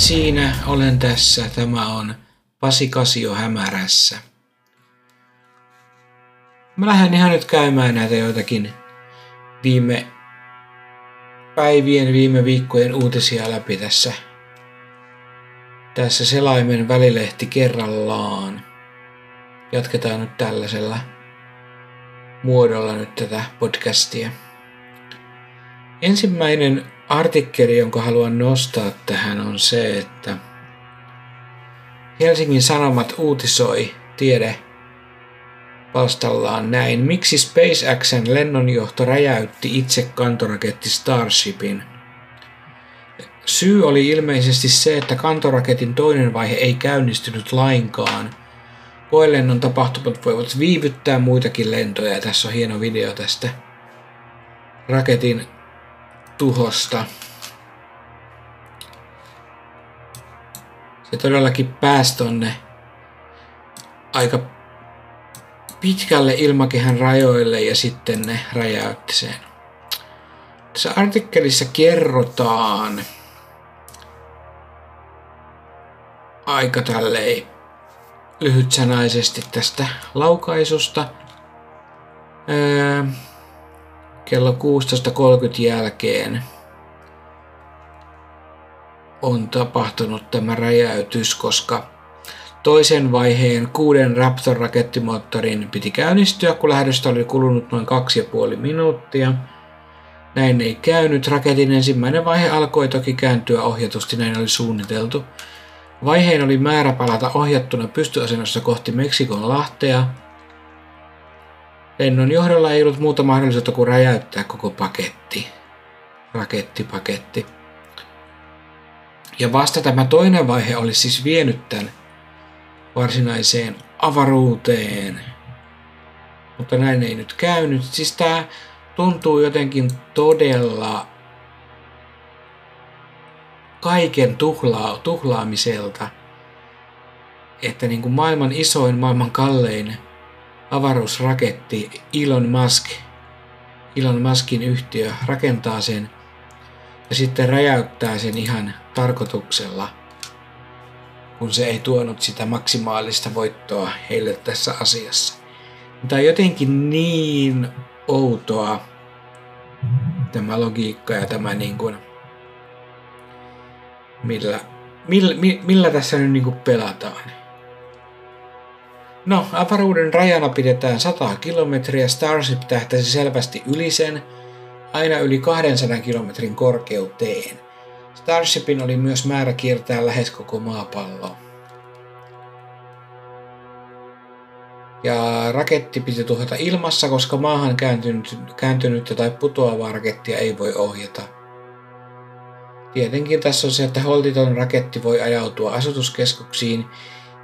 Siinä, olen tässä. Tämä on Pasi Kasio hämärässä. Mä lähden ihan nyt käymään näitä joitakin viime päivien, viime viikkojen uutisia läpi tässä, tässä selaimen välilehti kerrallaan. Jatketaan nyt tällaisella muodolla nyt tätä podcastia. Ensimmäinen artikkeli, jonka haluan nostaa tähän on se, että Helsingin Sanomat uutisoi tiede palstallaan näin. Miksi SpaceXn lennonjohto räjäytti itse kantoraketti Starshipin? Syy oli ilmeisesti se, että kantoraketin toinen vaihe ei käynnistynyt lainkaan. Koelennon tapahtumat voivat viivyttää muitakin lentoja. Tässä on hieno video tästä raketin tuhosta. Se todellakin pääsi tonne aika pitkälle ilmakehän rajoille ja sitten ne räjäytti sen. Tässä artikkelissa kerrotaan aika tälleen lyhytsanaisesti tästä laukaisusta. Öö, kello 16.30 jälkeen on tapahtunut tämä räjäytys, koska toisen vaiheen kuuden Raptor-rakettimoottorin piti käynnistyä, kun lähdöstä oli kulunut noin kaksi ja puoli minuuttia. Näin ei käynyt. Raketin ensimmäinen vaihe alkoi toki kääntyä ohjatusti, näin oli suunniteltu. Vaiheen oli määrä palata ohjattuna pystyasennossa kohti Meksikon lahtea, Lennon johdolla ei ollut muuta mahdollisuutta kuin räjäyttää koko paketti. Rakettipaketti. Ja vasta tämä toinen vaihe oli siis vienyt tämän varsinaiseen avaruuteen. Mutta näin ei nyt käynyt. Siis tämä tuntuu jotenkin todella kaiken tuhlaa, tuhlaamiselta. Että niin kuin maailman isoin, maailman kallein avaruusraketti Elon Musk, Elon Muskin yhtiö rakentaa sen ja sitten räjäyttää sen ihan tarkoituksella, kun se ei tuonut sitä maksimaalista voittoa heille tässä asiassa. Tämä on jotenkin niin outoa tämä logiikka ja tämä niin kuin, millä, millä, millä tässä nyt niin kuin pelataan. No, avaruuden rajana pidetään 100 kilometriä, Starship tähtäsi selvästi yli sen, aina yli 200 kilometrin korkeuteen. Starshipin oli myös määrä kiertää lähes koko maapallo. Ja raketti piti tuhota ilmassa, koska maahan kääntynyt, kääntynyttä tai putoavaa rakettia ei voi ohjata. Tietenkin tässä on se, että holtiton raketti voi ajautua asutuskeskuksiin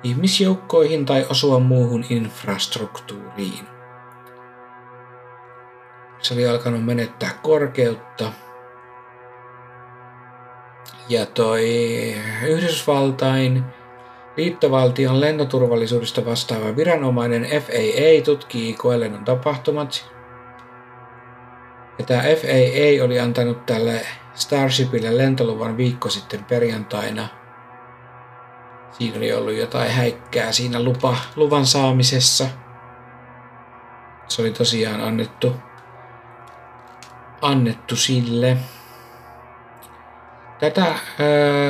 ihmisjoukkoihin tai osua muuhun infrastruktuuriin. Se oli alkanut menettää korkeutta. Ja toi Yhdysvaltain liittovaltion lentoturvallisuudesta vastaava viranomainen FAA tutkii koelennon tapahtumat. Ja tämä FAA oli antanut tälle Starshipille lentoluvan viikko sitten perjantaina – Siinä oli ollut jotain häikkää siinä lupa, luvan saamisessa. Se oli tosiaan annettu, annettu sille. Tätä äh,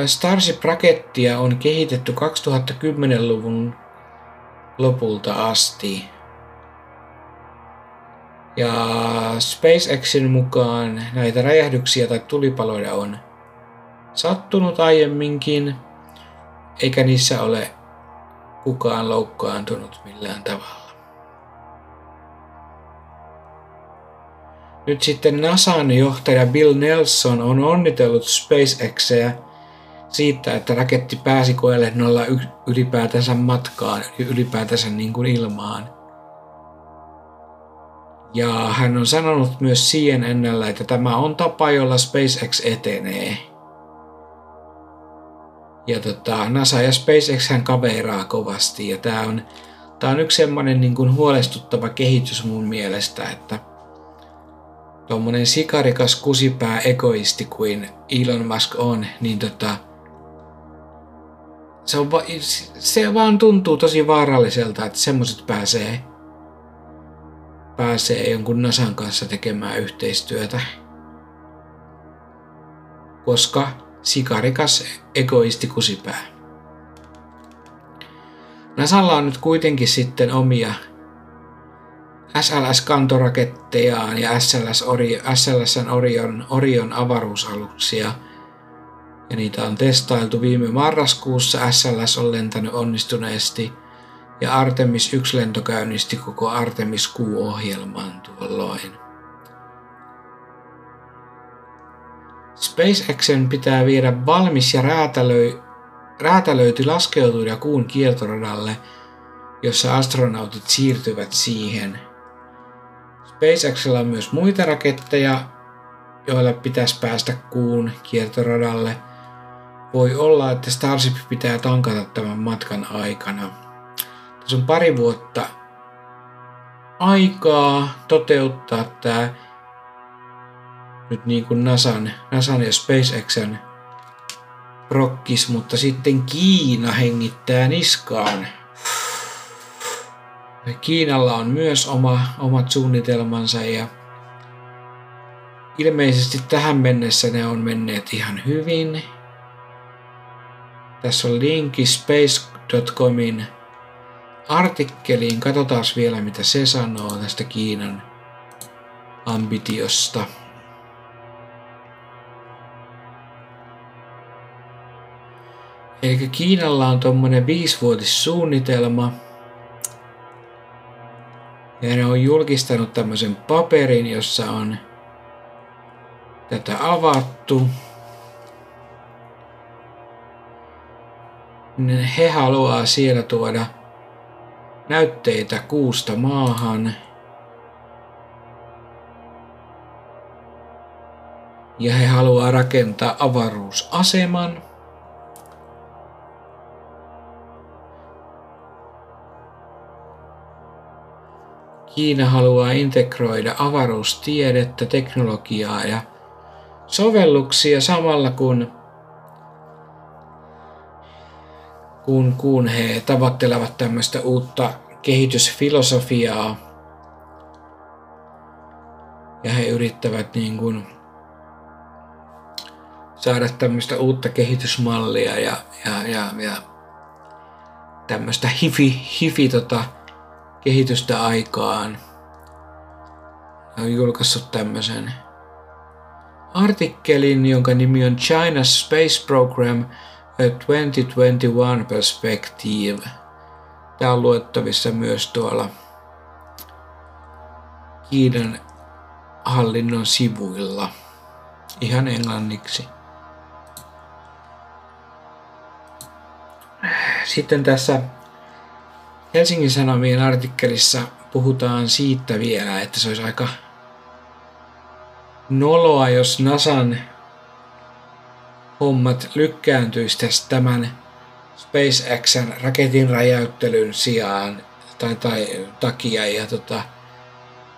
Starship-rakettia on kehitetty 2010-luvun lopulta asti. Ja SpaceXin mukaan näitä räjähdyksiä tai tulipaloja on sattunut aiemminkin – eikä niissä ole kukaan loukkaantunut millään tavalla. Nyt sitten NASAn johtaja Bill Nelson on onnitellut SpaceXeä siitä, että raketti pääsi koelennolla ylipäätänsä matkaan, ylipäätänsä niin kuin ilmaan. Ja hän on sanonut myös CNNllä, että tämä on tapa, jolla SpaceX etenee. Ja tota, NASA ja SpaceX hän kaveraa kovasti ja tämä on, tää on yksi semmoinen niin kuin huolestuttava kehitys mun mielestä, että tuommoinen sikarikas kusipää egoisti kuin Elon Musk on, niin tota, se, on va- se vaan tuntuu tosi vaaralliselta, että semmoiset pääsee, pääsee jonkun Nasan kanssa tekemään yhteistyötä. Koska sikarikas egoisti kusipää. Nasalla on nyt kuitenkin sitten omia SLS-kantorakettejaan ja SLS, Ori, SLS Orion, Orion avaruusaluksia. Ja niitä on testailtu viime marraskuussa. SLS on lentänyt onnistuneesti ja Artemis 1 lento käynnisti koko Artemis Q-ohjelman tuolloin. SpaceXen pitää viedä valmis ja räätälöi, räätälöity laskeutuja kuun kiertoradalle, jossa astronautit siirtyvät siihen – SpaceXilla on myös muita raketteja, joilla pitäisi päästä kuun kiertoradalle. Voi olla, että Starship pitää tankata tämän matkan aikana. Tässä on pari vuotta aikaa toteuttaa tämä nyt niin kuin NASAn, NASAn ja SpaceXn prokkis, mutta sitten Kiina hengittää niskaan. Kiinalla on myös oma, omat suunnitelmansa ja ilmeisesti tähän mennessä ne on menneet ihan hyvin. Tässä on linkki space.comin artikkeliin. Katsotaan vielä mitä se sanoo tästä Kiinan ambitiosta. Eli Kiinalla on tuommoinen viisivuotissuunnitelma – ja ne on julkistanut tämmöisen paperin, jossa on tätä avattu. He haluaa siellä tuoda näytteitä kuusta maahan. Ja he haluaa rakentaa avaruusaseman. Kiina haluaa integroida avaruustiedettä, teknologiaa ja sovelluksia samalla kun, kun, kun he tavoittelevat tämmöistä uutta kehitysfilosofiaa. Ja he yrittävät niin kuin saada tämmöistä uutta kehitysmallia ja, ja, ja, ja tämmöistä hifi, hifi tota, kehitystä aikaan. On julkaissut tämmöisen artikkelin, jonka nimi on China's Space Program A 2021 Perspective. Tämä on luettavissa myös tuolla Kiinan hallinnon sivuilla ihan englanniksi. Sitten tässä Helsingin Sanomien artikkelissa puhutaan siitä vielä, että se olisi aika noloa, jos Nasan hommat lykkääntyisi tästä tämän SpaceXn raketin räjäyttelyn sijaan tai, tai takia ja tota,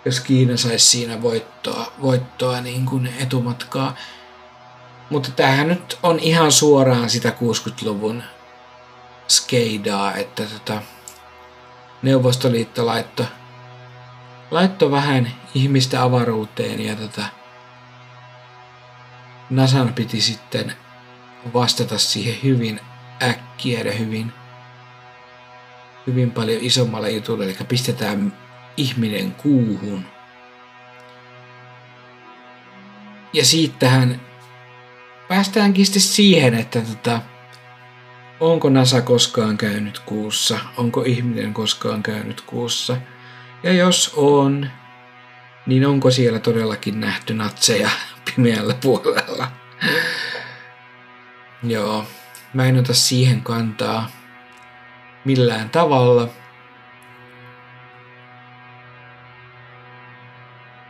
jos Kiina saisi siinä voittoa, voittoa niin kuin etumatkaa. Mutta tämähän nyt on ihan suoraan sitä 60-luvun skeidaa, että tota, Neuvostoliitto laittoi laitto vähän ihmistä avaruuteen ja tota, Nasan piti sitten vastata siihen hyvin äkkiä ja hyvin, hyvin paljon isommalla jutulla, eli pistetään ihminen kuuhun. Ja siitähän päästäänkin sitten siihen, että tota, Onko NASA koskaan käynyt kuussa? Onko ihminen koskaan käynyt kuussa? Ja jos on, niin onko siellä todellakin nähty natseja pimeällä puolella? Joo, mä en ota siihen kantaa millään tavalla.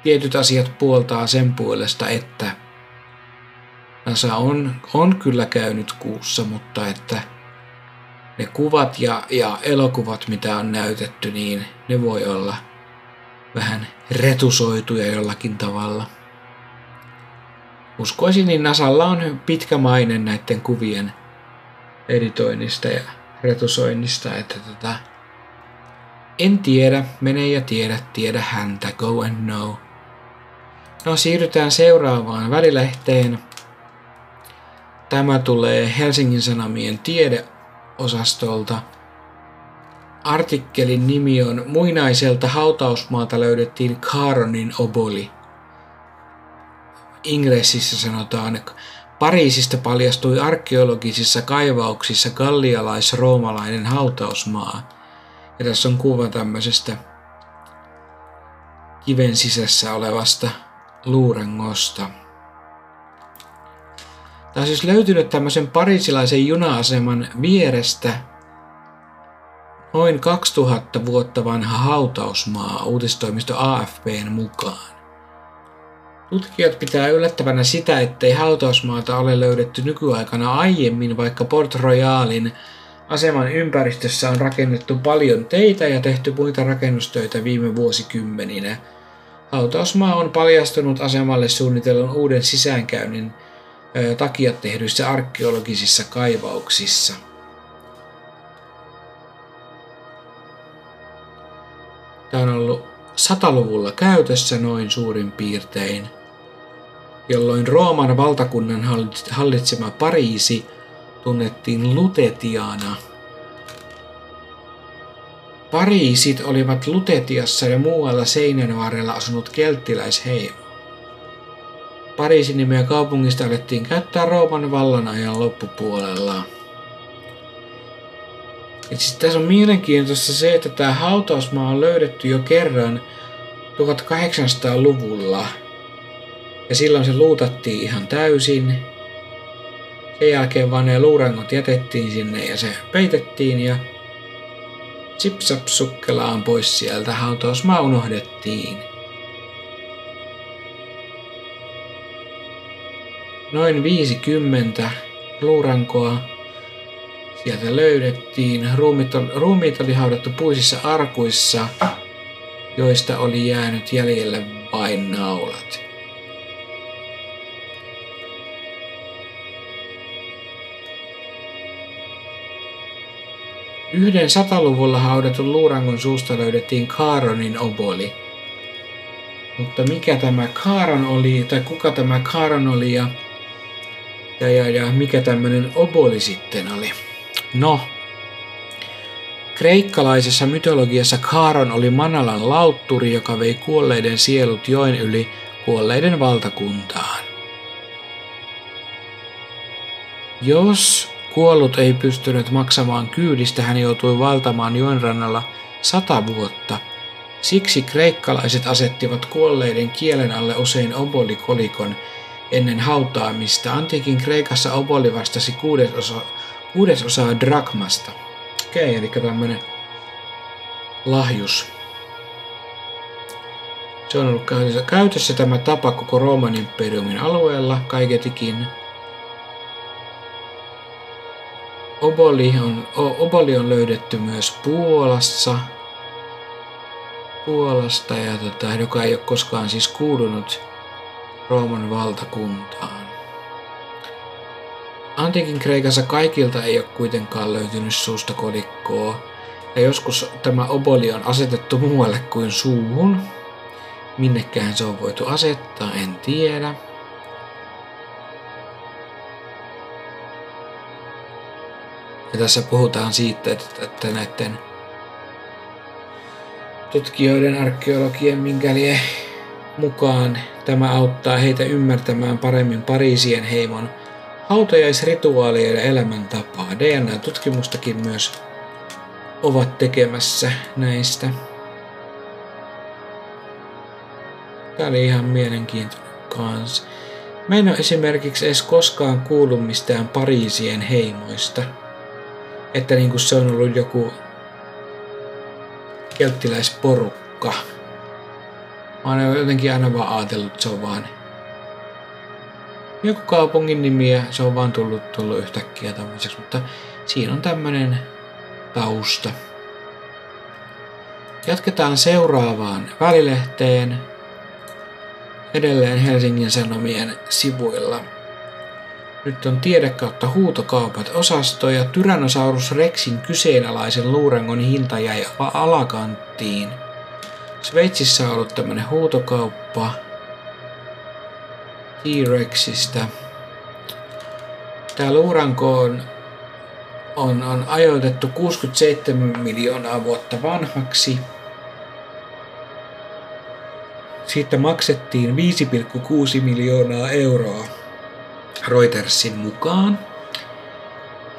Tietyt asiat puoltaa sen puolesta, että NASA on, on kyllä käynyt kuussa, mutta että ne kuvat ja, ja elokuvat, mitä on näytetty, niin ne voi olla vähän retusoituja jollakin tavalla. Uskoisin, niin Nasalla on pitkä maine näiden kuvien editoinnista ja retusoinnista, että tota, en tiedä, mene ja tiedä, tiedä häntä, go and know. No siirrytään seuraavaan välilehteen. Tämä tulee Helsingin Sanomien tiedeosastolta. Artikkelin nimi on Muinaiselta hautausmaalta löydettiin Kaaronin oboli. Ingressissä sanotaan, Pariisista paljastui arkeologisissa kaivauksissa gallialais-roomalainen hautausmaa. Ja tässä on kuva tämmöisestä kiven sisässä olevasta luurengosta. Tämä on siis löytynyt tämmöisen parisilaisen juna-aseman vierestä noin 2000 vuotta vanha hautausmaa uutistoimisto AFPn mukaan. Tutkijat pitää yllättävänä sitä, ettei hautausmaata ole löydetty nykyaikana aiemmin, vaikka Port Royalin aseman ympäristössä on rakennettu paljon teitä ja tehty muita rakennustöitä viime vuosikymmeninä. Hautausmaa on paljastunut asemalle suunnitellun uuden sisäänkäynnin takia tehdyissä arkeologisissa kaivauksissa. Tämä on ollut sataluvulla käytössä noin suurin piirtein, jolloin Rooman valtakunnan hallitsema Pariisi tunnettiin Lutetiana. Pariisit olivat Lutetiassa ja muualla seinän varrella asunut kelttiläisheimo. Pariisin nimeä kaupungista alettiin käyttää Rooman vallan ajan loppupuolella. Et siis tässä on mielenkiintoista se, että tämä hautausmaa on löydetty jo kerran 1800-luvulla. Ja silloin se luutattiin ihan täysin. Sen jälkeen vaan ne luurangot jätettiin sinne ja se peitettiin ja sukkelaan pois sieltä hautausmaa unohdettiin. Noin 50 luurankoa sieltä löydettiin. Ruumit, on, ruumiit oli haudattu puisissa arkuissa, joista oli jäänyt jäljelle vain naulat. Yhden sataluvulla haudatun luurangon suusta löydettiin Kaaronin oboli. Mutta mikä tämä Kaaron oli, tai kuka tämä Kaaron oli ja, ja, ja, ja mikä tämmöinen oboli sitten oli? No, kreikkalaisessa mytologiassa Kaaron oli Manalan lautturi, joka vei kuolleiden sielut joen yli kuolleiden valtakuntaan. Jos kuollut ei pystynyt maksamaan kyydistä, hän joutui valtamaan joen rannalla sata vuotta. Siksi kreikkalaiset asettivat kuolleiden kielen alle usein obolikolikon ennen hautaamista. Antiikin Kreikassa oboli vastasi kuudesosa kuudesosaa drakmasta. Okei, eli tämmönen lahjus. Se on ollut käytössä, käytössä tämä tapa koko Rooman imperiumin alueella kaiketikin. Oboli on, oboli on löydetty myös Puolassa. Puolasta, ja tota, joka ei ole koskaan siis kuulunut Rooman valtakuntaan. Antiikin Kreikassa kaikilta ei ole kuitenkaan löytynyt suusta kolikkoa, ja joskus tämä oboli on asetettu muualle kuin suuhun. Minnekään se on voitu asettaa, en tiedä. Ja tässä puhutaan siitä, että, että näiden tutkijoiden, arkeologien, minkäli mukaan tämä auttaa heitä ymmärtämään paremmin Pariisien heimon hautajaisrituaalia ja elämäntapaa. DNA-tutkimustakin myös ovat tekemässä näistä. Tämä oli ihan mielenkiintoinen kans. Mä en ole esimerkiksi edes koskaan kuullut mistään Pariisien heimoista. Että niinku se on ollut joku kelttiläisporukka. Mä oon jotenkin aina vaan ajatellut, että se on vaan joku kaupungin nimi ja se on vaan tullut, tullut yhtäkkiä tämmöiseksi, mutta siinä on tämmöinen tausta. Jatketaan seuraavaan välilehteen edelleen Helsingin Sanomien sivuilla. Nyt on tiede kautta huutokaupat osasto ja Tyrannosaurus Rexin kyseenalaisen luurangon hinta jäi alakanttiin. Sveitsissä on ollut tämmönen huutokauppa T-Rexistä. Tää luuranko on, on, on ajoitettu 67 miljoonaa vuotta vanhaksi. Siitä maksettiin 5,6 miljoonaa euroa Reutersin mukaan.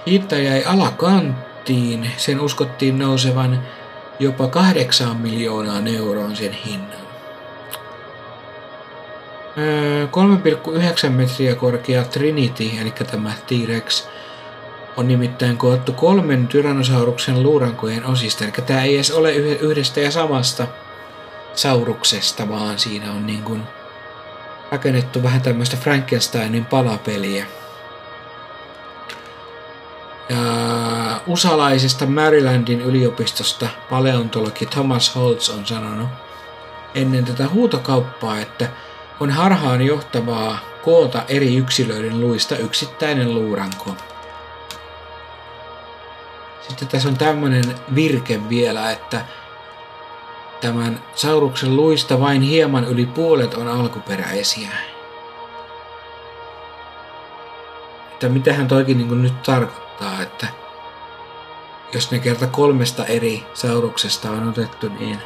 Hinta jäi alakanttiin. Sen uskottiin nousevan jopa 8 miljoonaan euroon sen hinnan. 3,9 metriä korkea Trinity, eli tämä T-Rex, on nimittäin koottu kolmen Tyrannosauruksen luurankojen osista. Eli tämä ei edes ole yhdestä ja samasta sauruksesta, vaan siinä on niin kuin rakennettu vähän tämmöistä Frankensteinin palapeliä. Ja usalaisesta Marylandin yliopistosta paleontologi Thomas Holtz on sanonut ennen tätä huutokauppaa, että on harhaan johtavaa koota eri yksilöiden luista yksittäinen luuranko. Sitten tässä on tämmöinen virke vielä, että Tämän sauruksen luista vain hieman yli puolet on alkuperäisiä. Että mitähän toikin niin nyt tarkoittaa, että jos ne kerta kolmesta eri sauruksesta on otettu, niin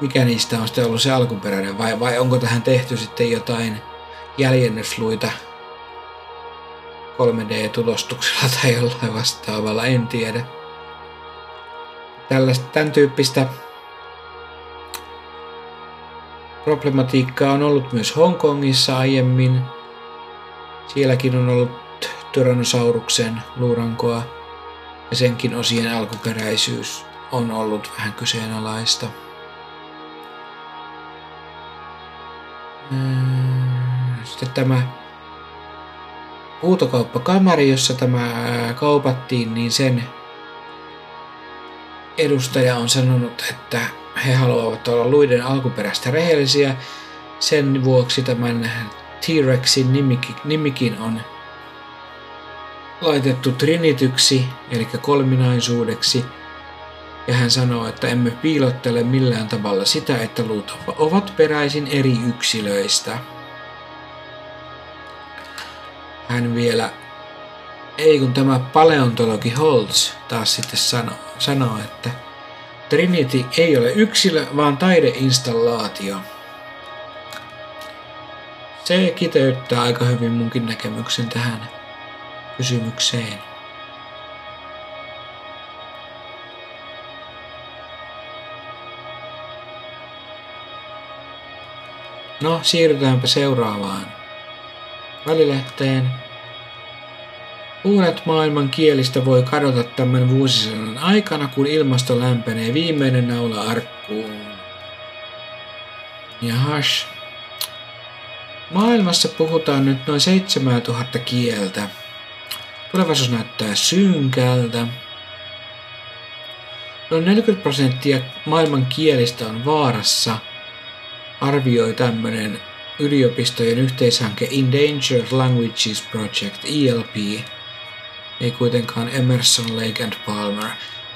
mikä niistä on sitten ollut se alkuperäinen? Vai, vai onko tähän tehty sitten jotain jäljennysluita 3D-tulostuksella tai jollain vastaavalla, en tiedä. Tällaista, tämän tyyppistä problematiikkaa on ollut myös Hongkongissa aiemmin. Sielläkin on ollut Tyrannosauruksen luurankoa ja senkin osien alkuperäisyys on ollut vähän kyseenalaista. Sitten tämä huutokauppakamari, jossa tämä kaupattiin, niin sen edustaja on sanonut, että he haluavat olla luiden alkuperäistä rehellisiä. Sen vuoksi tämän T-Rexin nimikin on laitettu trinityksi, eli kolminaisuudeksi. Ja hän sanoo, että emme piilottele millään tavalla sitä, että luut ovat peräisin eri yksilöistä. Hän vielä, ei kun tämä paleontologi Holtz taas sitten sanoo, sanoo, että Trinity ei ole yksilö, vaan taideinstallaatio. Se kiteyttää aika hyvin munkin näkemyksen tähän kysymykseen. No, siirrytäänpä seuraavaan välilehteen. Puolet maailman kielistä voi kadota tämän vuosisadan aikana, kun ilmasto lämpenee viimeinen naula arkkuun. Ja hash. Maailmassa puhutaan nyt noin 7000 kieltä. Tulevaisuus näyttää synkältä. Noin 40 prosenttia maailman kielistä on vaarassa, arvioi tämmöinen yliopistojen yhteishanke Endangered Languages Project, ELP, ei kuitenkaan Emerson, Lake and Palmer.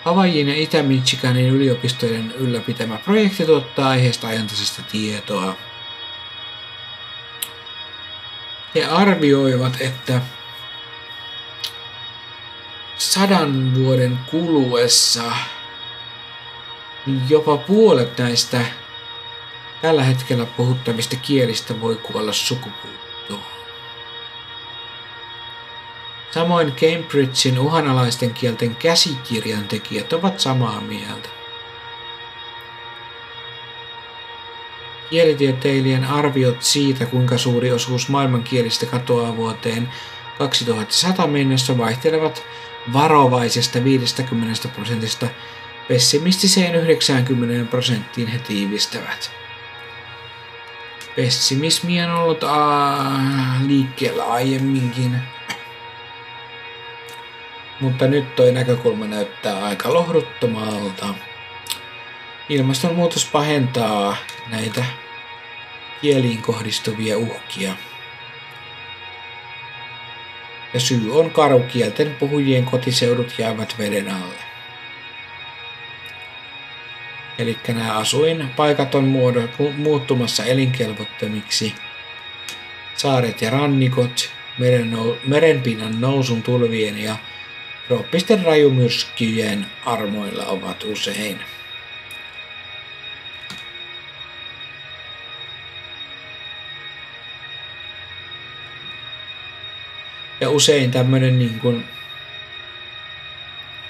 Havaijin ja Itä-Michiganin yliopistojen ylläpitämä projekti tuottaa aiheesta ajantasaista tietoa. He arvioivat, että sadan vuoden kuluessa jopa puolet näistä tällä hetkellä puhuttavista kielistä voi kuolla sukupuuttoon. Samoin Cambridgein uhanalaisten kielten käsikirjan tekijät ovat samaa mieltä. Kielitieteilijän arviot siitä, kuinka suuri osuus maailmankielistä katoaa vuoteen 2100 mennessä vaihtelevat varovaisesta 50 prosentista pessimistiseen 90 prosenttiin he tiivistävät. Pessimismi on ollut aa, liikkeellä aiemminkin mutta nyt toi näkökulma näyttää aika lohduttomalta. Ilmastonmuutos pahentaa näitä kieliin kohdistuvia uhkia. Ja syy on karu kielten puhujien kotiseudut jäävät veden alle. Eli nämä asuinpaikat on muuttumassa elinkelvottomiksi. Saaret ja rannikot, merenpinnan nousun tulvien ja trooppisten rajumyrskyjen armoilla ovat usein. Ja usein tämmöinen niin kuin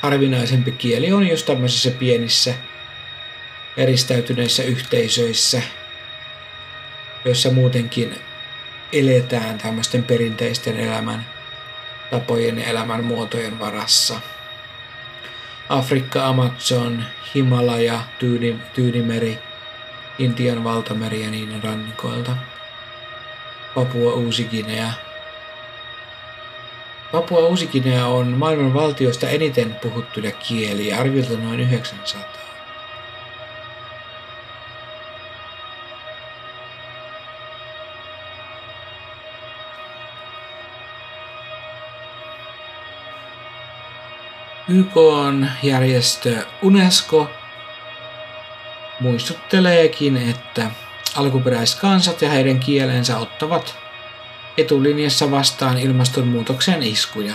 harvinaisempi kieli on just tämmöisissä pienissä eristäytyneissä yhteisöissä, joissa muutenkin eletään tämmöisten perinteisten elämän tapojen ja elämän muotojen varassa. Afrikka, Amazon, Himalaja, Tyyni, Tyynimeri, Intian valtameri ja niiden rannikoilta. Papua Uusi-Guinea. Papua Uusi-Guinea on maailman valtioista eniten puhuttuja kieliä, arviolta noin 900. YK-järjestö UNESCO muistutteleekin, että alkuperäiskansat ja heidän kielensä ottavat etulinjassa vastaan ilmastonmuutoksen iskuja.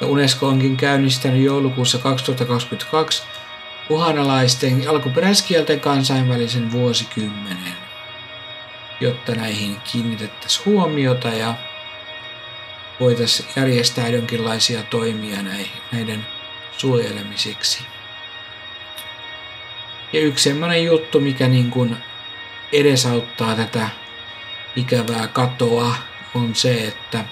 Ja UNESCO onkin käynnistänyt joulukuussa 2022 uhanalaisten alkuperäiskielten kansainvälisen vuosikymmenen, jotta näihin kiinnitettäisiin huomiota ja voitaisiin järjestää jonkinlaisia toimia näiden suojelemiseksi. Ja yksi sellainen juttu, mikä niin kuin edesauttaa tätä ikävää katoa, on se, että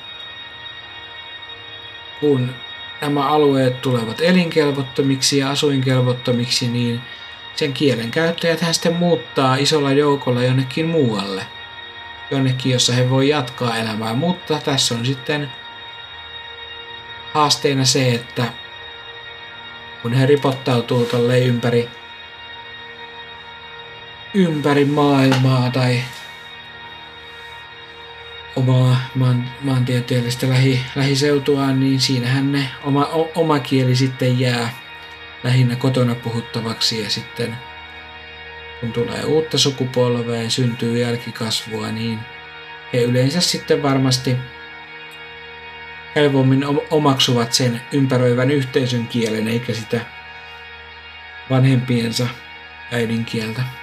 kun nämä alueet tulevat elinkelvottomiksi ja asuinkelvottomiksi, niin sen kielen käyttäjät hän sitten muuttaa isolla joukolla jonnekin muualle – jonnekin, jossa he voi jatkaa elämää. Mutta tässä on sitten haasteena se, että kun he ripottautuu tolle ympäri, ympäri maailmaa tai omaa maan, maantieteellistä lähi, lähiseutuaan, niin siinähän ne oma, o, oma kieli sitten jää lähinnä kotona puhuttavaksi ja sitten kun tulee uutta sukupolvea ja syntyy jälkikasvua, niin he yleensä sitten varmasti helpommin omaksuvat sen ympäröivän yhteisön kielen eikä sitä vanhempiensa äidinkieltä.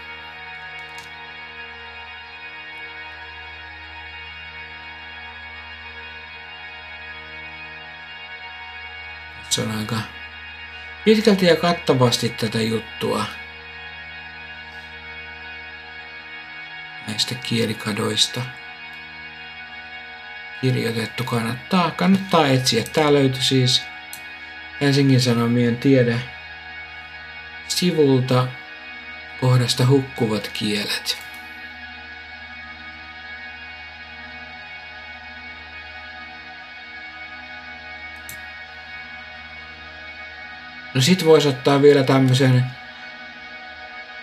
On aika pitkälti ja kattavasti tätä juttua näistä kielikadoista kirjoitettu. Kannattaa, kannattaa etsiä. Tää löytyy siis Helsingin Sanomien tiede sivulta kohdasta hukkuvat kielet. No sit voisi ottaa vielä tämmöisen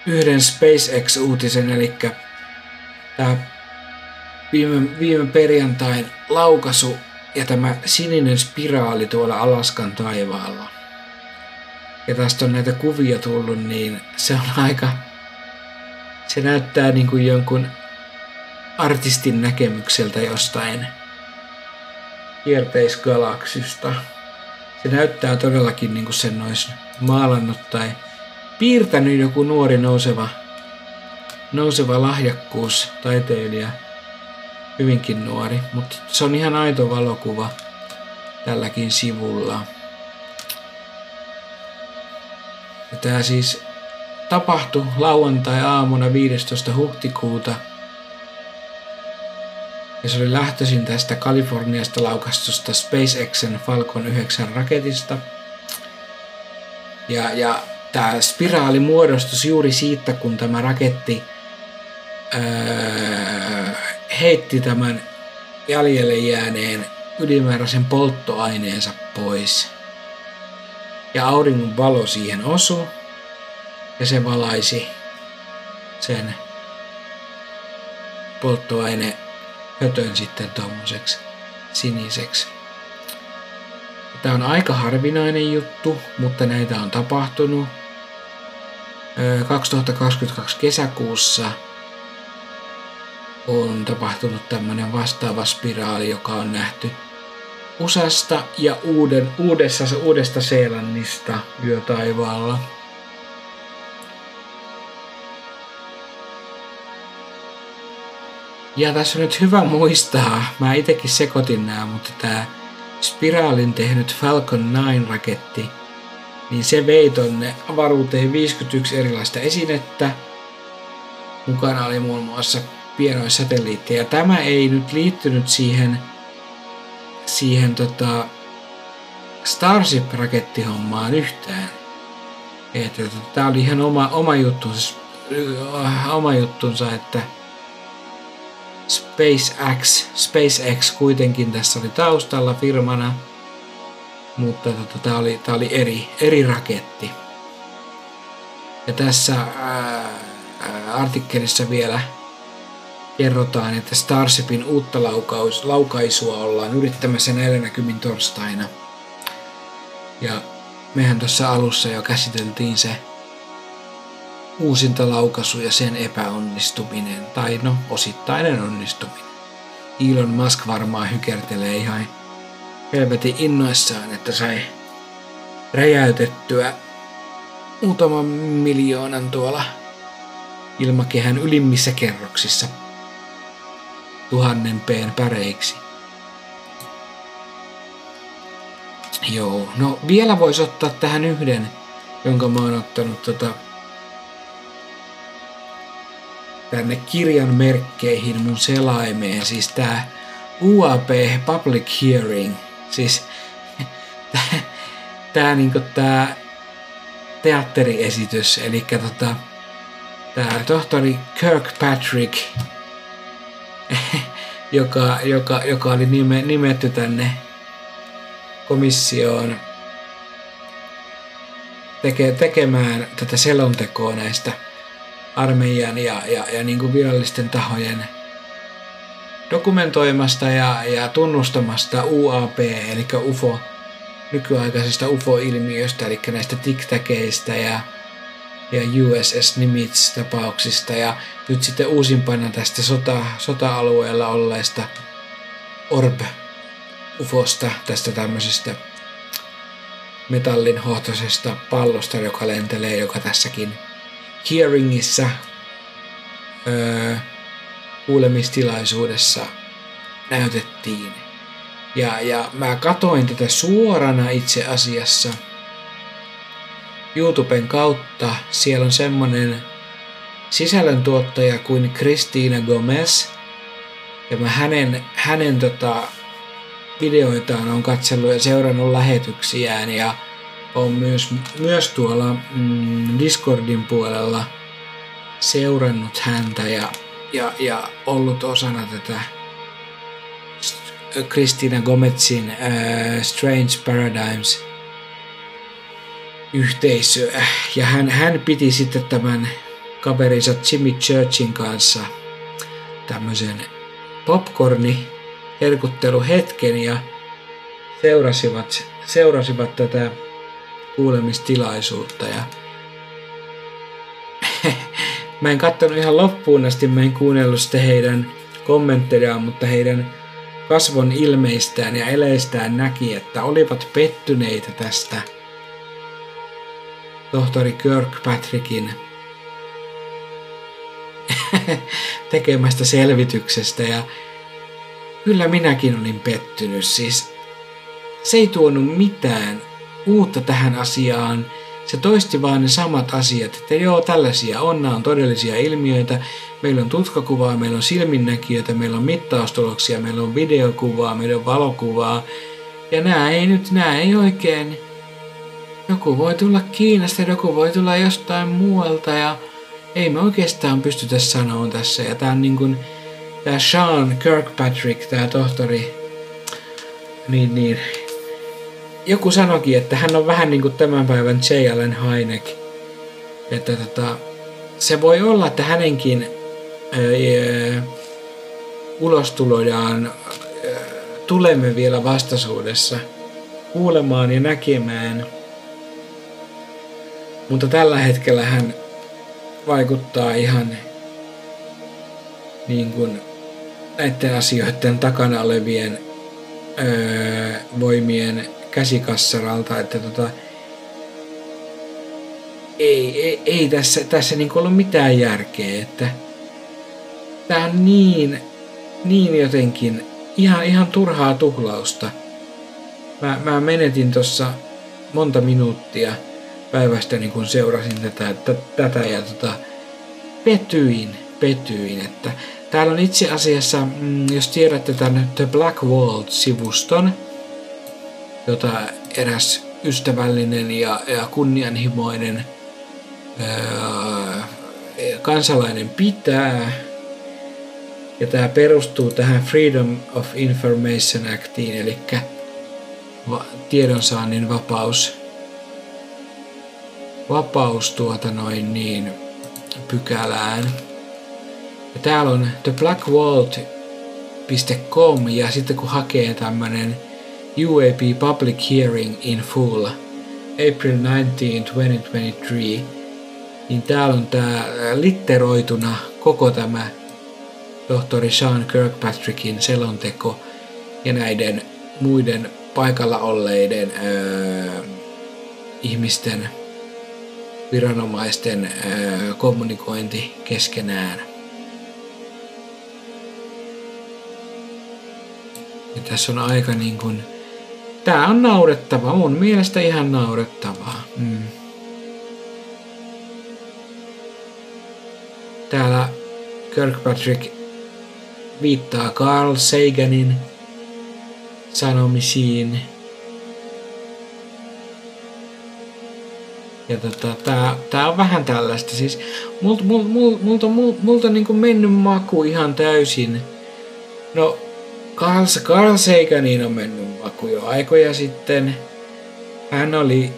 yhden SpaceX-uutisen, eli tämä viime, viime perjantain laukaisu ja tämä sininen spiraali tuolla Alaskan taivaalla. Ja tästä on näitä kuvia tullut, niin se on aika... Se näyttää niin kuin jonkun artistin näkemykseltä jostain kierteisgalaksista. Se näyttää todellakin niin kuin sen olisi maalannut tai piirtänyt joku nuori nouseva, nouseva lahjakkuus taiteilija – hyvinkin nuori, mutta se on ihan aito valokuva tälläkin sivulla. Ja tämä siis tapahtui lauantai-aamuna 15. huhtikuuta. Ja se oli lähtöisin tästä Kaliforniasta laukastusta SpaceXen Falcon 9 raketista. Ja, ja tämä spiraali muodostui juuri siitä, kun tämä raketti öö, heitti tämän jäljelle jääneen ylimääräisen polttoaineensa pois. Ja auringon valo siihen osui ja se valaisi sen polttoaine hötön sitten tommoseksi siniseksi. Tämä on aika harvinainen juttu, mutta näitä on tapahtunut. 2022 kesäkuussa on tapahtunut tämmöinen vastaava spiraali, joka on nähty USAsta ja uuden, uudessa, uudesta Seelannista yötaivaalla. Ja tässä on nyt hyvä muistaa, mä itekin sekoitin nämä, mutta tämä spiraalin tehnyt Falcon 9-raketti, niin se vei tonne avaruuteen 51 erilaista esinettä. Mukana oli muun muassa pienoja satelliitteja. Tämä ei nyt liittynyt siihen, siihen tota Starship-rakettihommaan yhtään. Tämä oli ihan oma, oma, juttunsa, oma juttunsa, että SpaceX, SpaceX kuitenkin tässä oli taustalla firmana, mutta tota, tämä oli, tää oli eri, eri raketti. Ja tässä ää, artikkelissa vielä kerrotaan, että Starshipin uutta laukaus, laukaisua ollaan yrittämässä näillä näkymin torstaina. Ja mehän tuossa alussa jo käsiteltiin se uusinta laukaisu ja sen epäonnistuminen, tai no osittainen onnistuminen. Elon Musk varmaan hykertelee ihan helvetin innoissaan, että sai räjäytettyä muutaman miljoonan tuolla ilmakehän ylimmissä kerroksissa tuhannen peen päreiksi. Joo, no vielä voisi ottaa tähän yhden, jonka mä oon ottanut tota, tänne kirjan merkkeihin mun selaimeen. Siis tää UAP Public Hearing. Siis tää, tää niinku tää teatteriesitys, eli tota, tää tohtori Kirkpatrick joka, joka, joka oli nime, nimetty tänne komissioon teke, tekemään tätä selontekoa näistä armeijan ja, ja, ja niin kuin virallisten tahojen dokumentoimasta ja, ja tunnustamasta UAP, eli UFO, nykyaikaisesta UFO-ilmiöstä, eli näistä tiktäkeistä ja ja USS Nimitz-tapauksista ja nyt sitten uusimpana tästä sota, sota-alueella olleesta Orb ufosta, tästä tämmöisestä metallinhohtoisesta pallosta, joka lentelee, joka tässäkin hearingissa öö, kuulemistilaisuudessa näytettiin. Ja, ja mä katoin tätä suorana itse asiassa – YouTuben kautta. Siellä on semmonen sisällöntuottaja kuin Christina Gomez. Ja mä hänen, hänen tota, videoitaan on katsellut ja seurannut lähetyksiään ja on myös, myös tuolla mm, Discordin puolella seurannut häntä ja, ja, ja ollut osana tätä Christina Gomezin uh, Strange Paradigms yhteisöä. Ja hän, hän piti sitten tämän kaverinsa Jimmy Churchin kanssa tämmöisen popcorni herkutteluhetken ja seurasivat, seurasivat tätä kuulemistilaisuutta ja mä en katsonut ihan loppuun asti, mä en kuunnellut sitten heidän kommenttejaan, mutta heidän kasvon ilmeistään ja eleistään näki, että olivat pettyneitä tästä – tohtori Kirkpatrickin tekemästä selvityksestä ja kyllä minäkin olin pettynyt. Siis se ei tuonut mitään uutta tähän asiaan. Se toisti vaan ne samat asiat, että joo, tällaisia on, nämä on todellisia ilmiöitä. Meillä on tutkakuvaa, meillä on silminnäkijöitä, meillä on mittaustuloksia, meillä on videokuvaa, meillä on valokuvaa. Ja nämä ei nyt, nämä ei oikein joku voi tulla Kiinasta, joku voi tulla jostain muualta ja ei me oikeastaan pystytä sanomaan tässä. Ja tää on niin kuin, tää Sean Kirkpatrick, tää tohtori, niin, niin, joku sanokin, että hän on vähän niin kuin tämän päivän J. Allen Hynek. Että tota, se voi olla, että hänenkin ää, ulostulojaan tulemme vielä vastaisuudessa kuulemaan ja näkemään. Mutta tällä hetkellä hän vaikuttaa ihan niin kuin näiden asioiden takana olevien öö, voimien käsikassaralta, että tota, ei, ei, ei tässä, tässä niin ollut mitään järkeä, että tämä on niin, niin jotenkin ihan, ihan turhaa tuhlausta. Mä, mä menetin tuossa monta minuuttia päivästä niin kun seurasin tätä, t- tätä ja tota, petyin, petyin, että täällä on itse asiassa, mm, jos tiedätte tämän The Black Vault-sivuston, jota eräs ystävällinen ja, ja kunnianhimoinen öö, kansalainen pitää, ja tämä perustuu tähän Freedom of Information Actiin, eli tiedonsaannin vapaus, vapaus tuota noin niin, pykälään. Ja täällä on theblackvault.com ja sitten kun hakee tämmönen UAP Public Hearing in Full April 19, 2023, niin täällä on tää litteroituna koko tämä tohtori Sean Kirkpatrickin selonteko ja näiden muiden paikalla olleiden öö, ihmisten, viranomaisten öö, kommunikointi keskenään. Ja tässä on aika niin kuin, tää on naurettava, mun mielestä ihan naurettavaa. Mm. Täällä Kirkpatrick viittaa Carl Saganin sanomisiin. Ja tota, tää, tää on vähän tällaista. Siis multa, multa, multa, multa, multa niinku mennyt maku ihan täysin. No, Carl, Carl Saganin on mennyt maku jo aikoja sitten. Hän oli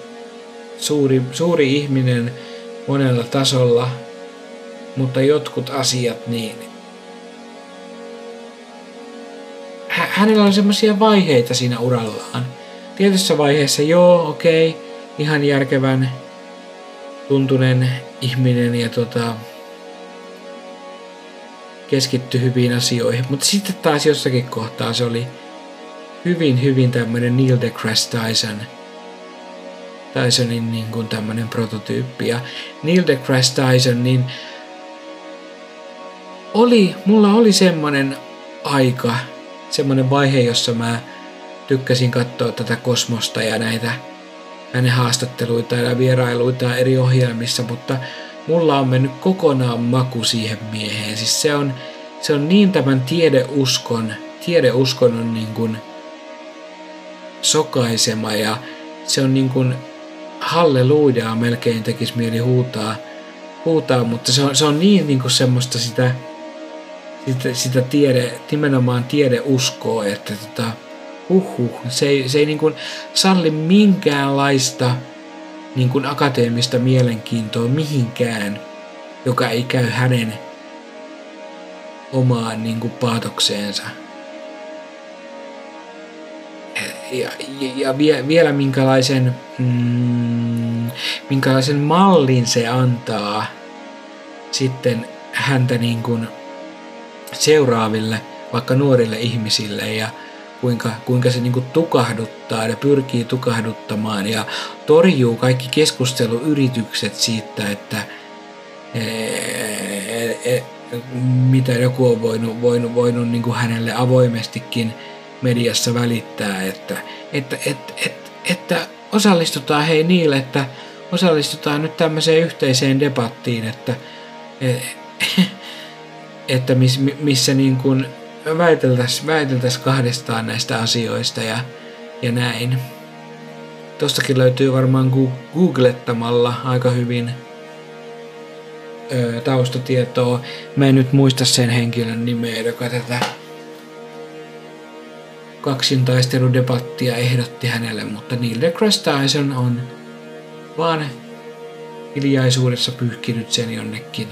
suuri, suuri ihminen monella tasolla, mutta jotkut asiat niin hänellä on semmoisia vaiheita siinä urallaan. Tietyssä vaiheessa joo, okei, okay, ihan järkevän tuntunen ihminen ja tota, keskitty hyviin asioihin. Mutta sitten taas jossakin kohtaa se oli hyvin, hyvin tämmöinen Neil deGrasse Tyson. Tysonin niin kuin tämmöinen prototyyppi. Ja Neil deGrasse Tyson, niin oli, mulla oli semmoinen aika, semmoinen vaihe, jossa mä tykkäsin katsoa tätä kosmosta ja näitä hänen haastatteluita ja vierailuita eri ohjelmissa, mutta mulla on mennyt kokonaan maku siihen mieheen. Siis se on, se on niin tämän tiedeuskon, tiedeuskon on niin kuin sokaisema ja se on niin kuin hallelujaa melkein tekisi mieli huutaa, huutaa mutta se on, se on niin, niin kuin semmoista sitä sitä, sitä tiede, nimenomaan tiede uskoo, että tota, huhhuh, se ei, se ei niin kuin salli minkäänlaista niin kuin akateemista mielenkiintoa mihinkään, joka ei käy hänen omaan niin kuin paatokseensa. Ja, ja, vie, vielä minkälaisen, mm, minkälaisen mallin se antaa sitten häntä niin kuin seuraaville, vaikka nuorille ihmisille ja kuinka, kuinka se niin tukahduttaa ja pyrkii tukahduttamaan ja torjuu kaikki keskusteluyritykset siitä, että e, e, e, mitä joku on voinut, voinut, voinut niin hänelle avoimestikin mediassa välittää, että, että, että, että, että osallistutaan hei niille, että osallistutaan nyt tämmöiseen yhteiseen debattiin, että että miss, missä niin kuin väiteltäisiin väiteltäis kahdestaan näistä asioista ja, ja näin. Tostakin löytyy varmaan googlettamalla aika hyvin taustatietoa. Mä en nyt muista sen henkilön nimeä, joka tätä kaksintaisteludebattia ehdotti hänelle, mutta Neil deGrasse Tyson on vaan hiljaisuudessa pyyhkinyt sen jonnekin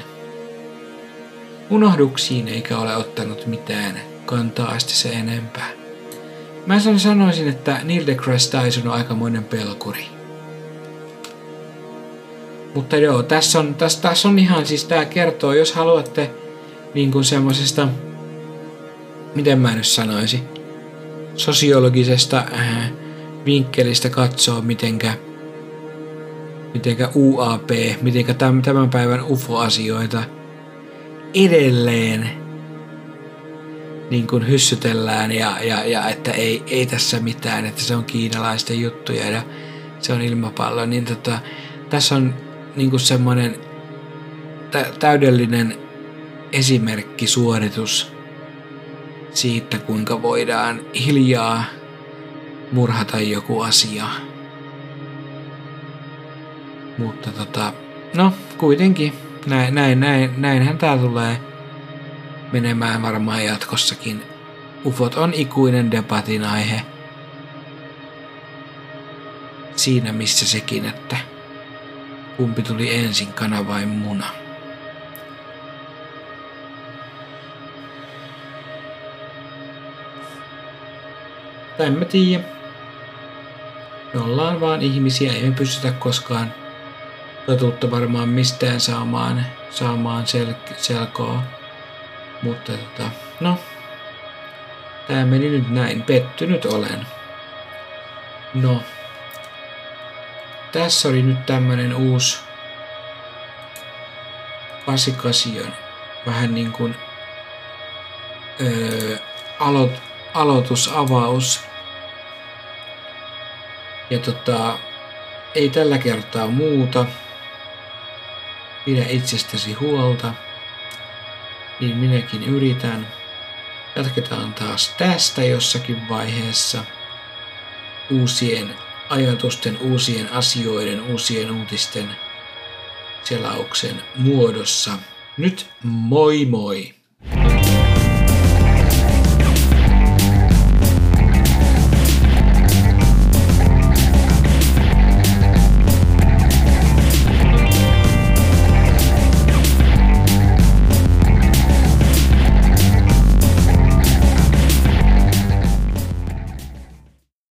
unohduksiin eikä ole ottanut mitään kantaa sitten se enempää. Mä sanoisin, että Neil deGrasse Tyson on aikamoinen pelkuri. Mutta joo, tässä on, tässä, tässä on ihan siis tää kertoo, jos haluatte niin kuin semmosesta, miten mä nyt sanoisin, sosiologisesta äh, vinkkelistä katsoa, mitenkä, mitenkä UAP, mitenkä tämän päivän UFO-asioita edelleen niin kuin hyssytellään ja, ja, ja että ei, ei tässä mitään, että se on kiinalaisten juttuja ja se on ilmapallo, niin tota, tässä on niin kuin semmoinen täydellinen esimerkkisuoritus siitä, kuinka voidaan hiljaa murhata joku asia. Mutta tota, no kuitenkin, näin, näin, näin, näinhän tää tulee menemään varmaan jatkossakin. Ufot on ikuinen debatin aihe. Siinä missä sekin, että kumpi tuli ensin, kana vai muna. Tai en mä tiedä. Me ollaan vaan ihmisiä, ei me pystytä koskaan totuutta varmaan mistään saamaan, saamaan sel- selkoa. Mutta tota, no, tää meni nyt näin. Pettynyt olen. No, tässä oli nyt tämmönen uusi 88 vähän niin kuin öö, aloit, aloitusavaus. Ja tota, ei tällä kertaa muuta. Pidä itsestäsi huolta. Niin minäkin yritän. Jatketaan taas tästä jossakin vaiheessa uusien ajatusten, uusien asioiden, uusien uutisten selauksen muodossa. Nyt moi moi!